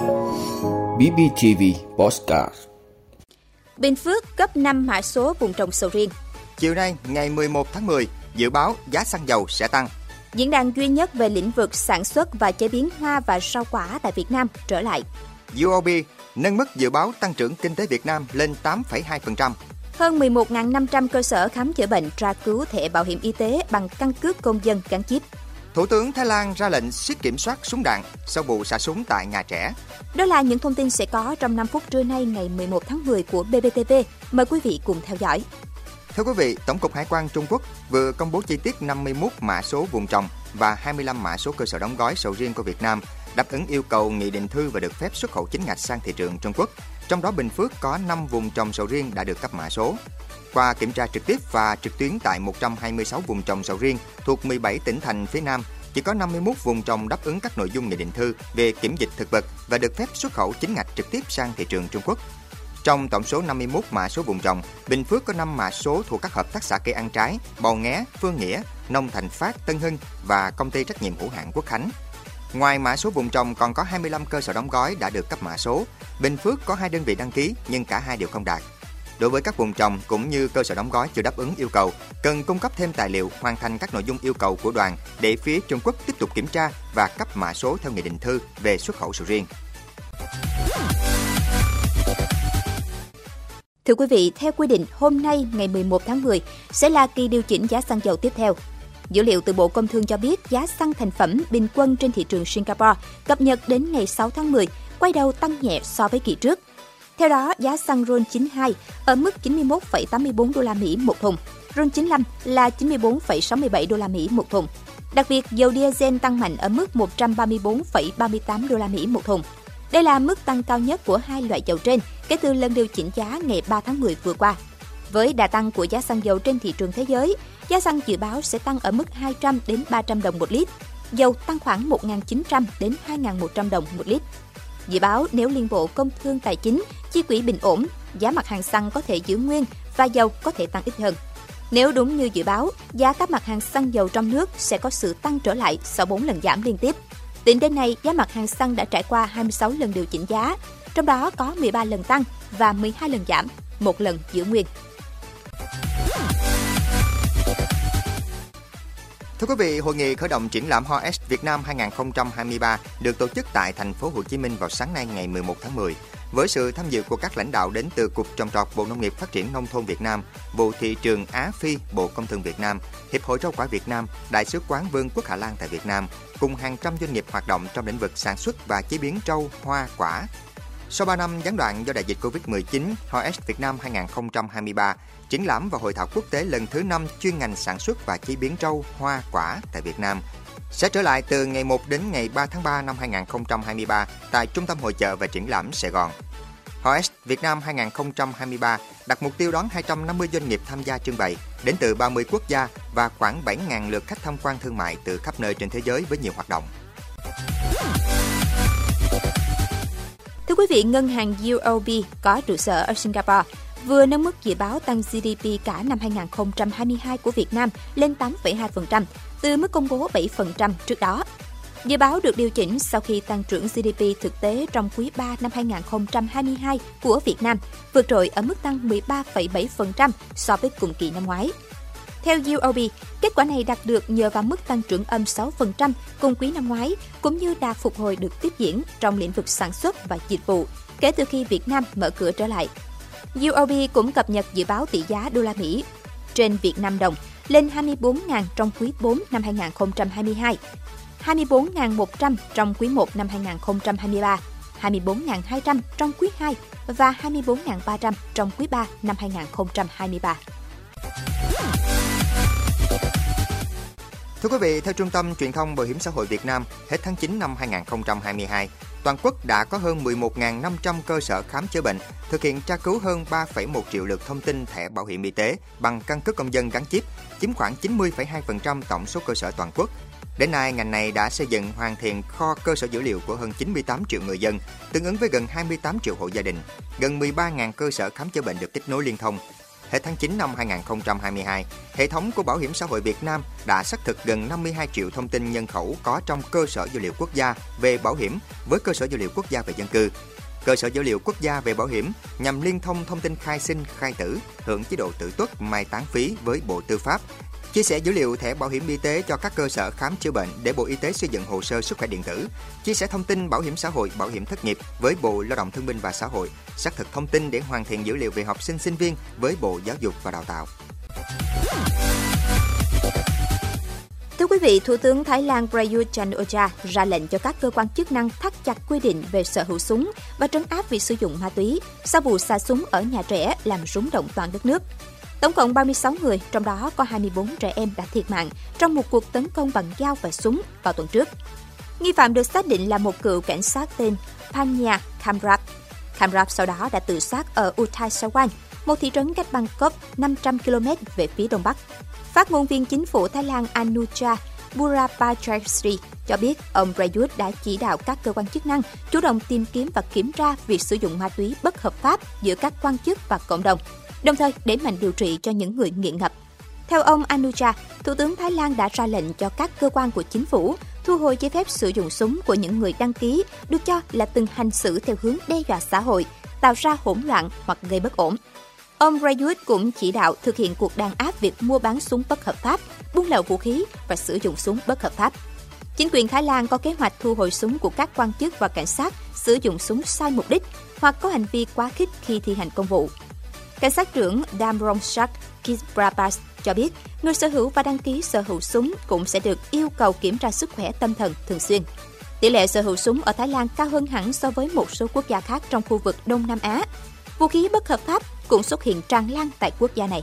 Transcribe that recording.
BBTV Postcard Bình Phước cấp 5 mã số vùng trồng sầu riêng. Chiều nay, ngày 11 tháng 10, dự báo giá xăng dầu sẽ tăng. Diễn đàn duy nhất về lĩnh vực sản xuất và chế biến hoa và rau quả tại Việt Nam trở lại. UOB nâng mức dự báo tăng trưởng kinh tế Việt Nam lên 8,2%. Hơn 11.500 cơ sở khám chữa bệnh tra cứu thẻ bảo hiểm y tế bằng căn cước công dân gắn chip. Thủ tướng Thái Lan ra lệnh siết kiểm soát súng đạn sau vụ xả súng tại nhà trẻ. Đó là những thông tin sẽ có trong 5 phút trưa nay ngày 11 tháng 10 của BBTV. Mời quý vị cùng theo dõi. Thưa quý vị, Tổng cục Hải quan Trung Quốc vừa công bố chi tiết 51 mã số vùng trồng và 25 mã số cơ sở đóng gói sầu riêng của Việt Nam đáp ứng yêu cầu nghị định thư và được phép xuất khẩu chính ngạch sang thị trường Trung Quốc. Trong đó Bình Phước có 5 vùng trồng sầu riêng đã được cấp mã số. Qua kiểm tra trực tiếp và trực tuyến tại 126 vùng trồng sầu riêng thuộc 17 tỉnh thành phía Nam, chỉ có 51 vùng trồng đáp ứng các nội dung nghị định thư về kiểm dịch thực vật và được phép xuất khẩu chính ngạch trực tiếp sang thị trường Trung Quốc. Trong tổng số 51 mã số vùng trồng, Bình Phước có 5 mã số thuộc các hợp tác xã cây ăn trái, Bầu Nghé, Phương Nghĩa, Nông Thành Phát, Tân Hưng và công ty trách nhiệm hữu hạn Quốc Khánh. Ngoài mã số vùng trồng còn có 25 cơ sở đóng gói đã được cấp mã số. Bình Phước có hai đơn vị đăng ký nhưng cả hai đều không đạt. Đối với các vùng trồng cũng như cơ sở đóng gói chưa đáp ứng yêu cầu, cần cung cấp thêm tài liệu hoàn thành các nội dung yêu cầu của đoàn để phía Trung Quốc tiếp tục kiểm tra và cấp mã số theo nghị định thư về xuất khẩu sầu riêng. Thưa quý vị, theo quy định, hôm nay ngày 11 tháng 10 sẽ là kỳ điều chỉnh giá xăng dầu tiếp theo. Dữ liệu từ Bộ Công Thương cho biết giá xăng thành phẩm bình quân trên thị trường Singapore cập nhật đến ngày 6 tháng 10 quay đầu tăng nhẹ so với kỳ trước. Theo đó, giá xăng RON 92 ở mức 91,84 đô la Mỹ một thùng, RON 95 là 94,67 đô la Mỹ một thùng. Đặc biệt, dầu diesel tăng mạnh ở mức 134,38 đô la Mỹ một thùng. Đây là mức tăng cao nhất của hai loại dầu trên kể từ lần điều chỉnh giá ngày 3 tháng 10 vừa qua. Với đà tăng của giá xăng dầu trên thị trường thế giới, giá xăng dự báo sẽ tăng ở mức 200 đến 300 đồng một lít, dầu tăng khoảng 1.900 đến 2.100 đồng một lít. Dự báo nếu Liên Bộ Công Thương Tài chính chi quỹ bình ổn, giá mặt hàng xăng có thể giữ nguyên và dầu có thể tăng ít hơn. Nếu đúng như dự báo, giá các mặt hàng xăng dầu trong nước sẽ có sự tăng trở lại sau 4 lần giảm liên tiếp. Tính đến nay, giá mặt hàng xăng đã trải qua 26 lần điều chỉnh giá, trong đó có 13 lần tăng và 12 lần giảm, một lần giữ nguyên. Thưa quý vị, hội nghị khởi động triển lãm Hoa S Việt Nam 2023 được tổ chức tại thành phố Hồ Chí Minh vào sáng nay ngày 11 tháng 10 với sự tham dự của các lãnh đạo đến từ Cục Trồng trọt Bộ Nông nghiệp Phát triển Nông thôn Việt Nam, Bộ Thị trường Á Phi, Bộ Công Thương Việt Nam, Hiệp hội Rau quả Việt Nam, Đại sứ quán Vương quốc Hà Lan tại Việt Nam, cùng hàng trăm doanh nghiệp hoạt động trong lĩnh vực sản xuất và chế biến rau, hoa, quả. Sau 3 năm gián đoạn do đại dịch Covid-19, HOS Việt Nam 2023 triển lãm và hội thảo quốc tế lần thứ 5 chuyên ngành sản xuất và chế biến rau, hoa, quả tại Việt Nam sẽ trở lại từ ngày 1 đến ngày 3 tháng 3 năm 2023 tại Trung tâm Hội chợ và Triển lãm Sài Gòn. HOS Việt Nam 2023 đặt mục tiêu đón 250 doanh nghiệp tham gia trưng bày đến từ 30 quốc gia và khoảng 7.000 lượt khách tham quan thương mại từ khắp nơi trên thế giới với nhiều hoạt động. Thưa quý vị, ngân hàng UOB có trụ sở ở Singapore vừa nâng mức dự báo tăng GDP cả năm 2022 của Việt Nam lên 8,2%, từ mức công bố 7% trước đó. Dự báo được điều chỉnh sau khi tăng trưởng GDP thực tế trong quý 3 năm 2022 của Việt Nam vượt trội ở mức tăng 13,7% so với cùng kỳ năm ngoái. Theo UOB, kết quả này đạt được nhờ vào mức tăng trưởng âm 6% cùng quý năm ngoái, cũng như đạt phục hồi được tiếp diễn trong lĩnh vực sản xuất và dịch vụ kể từ khi Việt Nam mở cửa trở lại. UOB cũng cập nhật dự báo tỷ giá đô la Mỹ trên Việt Nam đồng lên 24.000 trong quý 4 năm 2022, 24.100 trong quý 1 năm 2023, 24.200 trong quý 2 và 24.300 trong quý 3 năm 2023. Thưa quý vị, theo Trung tâm Truyền thông Bảo hiểm xã hội Việt Nam, hết tháng 9 năm 2022, toàn quốc đã có hơn 11.500 cơ sở khám chữa bệnh thực hiện tra cứu hơn 3,1 triệu lượt thông tin thẻ bảo hiểm y tế bằng căn cước công dân gắn chip, chiếm khoảng 90,2% tổng số cơ sở toàn quốc. Đến nay, ngành này đã xây dựng hoàn thiện kho cơ sở dữ liệu của hơn 98 triệu người dân, tương ứng với gần 28 triệu hộ gia đình. Gần 13.000 cơ sở khám chữa bệnh được kết nối liên thông, Hết tháng 9 năm 2022, hệ thống của Bảo hiểm xã hội Việt Nam đã xác thực gần 52 triệu thông tin nhân khẩu có trong cơ sở dữ liệu quốc gia về bảo hiểm với cơ sở dữ liệu quốc gia về dân cư. Cơ sở dữ liệu quốc gia về bảo hiểm nhằm liên thông thông tin khai sinh, khai tử, hưởng chế độ tử tuất, mai táng phí với Bộ Tư pháp, chia sẻ dữ liệu thẻ bảo hiểm y tế cho các cơ sở khám chữa bệnh để Bộ Y tế xây dựng hồ sơ sức khỏe điện tử, chia sẻ thông tin bảo hiểm xã hội, bảo hiểm thất nghiệp với Bộ Lao động Thương binh và Xã hội, xác thực thông tin để hoàn thiện dữ liệu về học sinh sinh viên với Bộ Giáo dục và Đào tạo. Thưa quý vị, Thủ tướng Thái Lan Prayut chan o ra lệnh cho các cơ quan chức năng thắt chặt quy định về sở hữu súng và trấn áp việc sử dụng ma túy sau vụ xả súng ở nhà trẻ làm rúng động toàn đất nước. Tổng cộng 36 người, trong đó có 24 trẻ em đã thiệt mạng trong một cuộc tấn công bằng dao và súng vào tuần trước. Nghi phạm được xác định là một cựu cảnh sát tên Panya Kamrat. Kamrat sau đó đã tự sát ở Uthai Sawan, một thị trấn cách Bangkok 500 km về phía đông bắc. Phát ngôn viên chính phủ Thái Lan Anucha Burapachayasri cho biết ông Prayut đã chỉ đạo các cơ quan chức năng chủ động tìm kiếm và kiểm tra việc sử dụng ma túy bất hợp pháp giữa các quan chức và cộng đồng, đồng thời đẩy mạnh điều trị cho những người nghiện ngập. Theo ông Anucha, Thủ tướng Thái Lan đã ra lệnh cho các cơ quan của chính phủ thu hồi giấy phép sử dụng súng của những người đăng ký được cho là từng hành xử theo hướng đe dọa xã hội, tạo ra hỗn loạn hoặc gây bất ổn. Ông Rayut cũng chỉ đạo thực hiện cuộc đàn áp việc mua bán súng bất hợp pháp, buôn lậu vũ khí và sử dụng súng bất hợp pháp. Chính quyền Thái Lan có kế hoạch thu hồi súng của các quan chức và cảnh sát sử dụng súng sai mục đích hoặc có hành vi quá khích khi thi hành công vụ. Cảnh sát trưởng Damrongsak Kisprabas cho biết, người sở hữu và đăng ký sở hữu súng cũng sẽ được yêu cầu kiểm tra sức khỏe tâm thần thường xuyên. Tỷ lệ sở hữu súng ở Thái Lan cao hơn hẳn so với một số quốc gia khác trong khu vực Đông Nam Á. Vũ khí bất hợp pháp cũng xuất hiện tràn lan tại quốc gia này.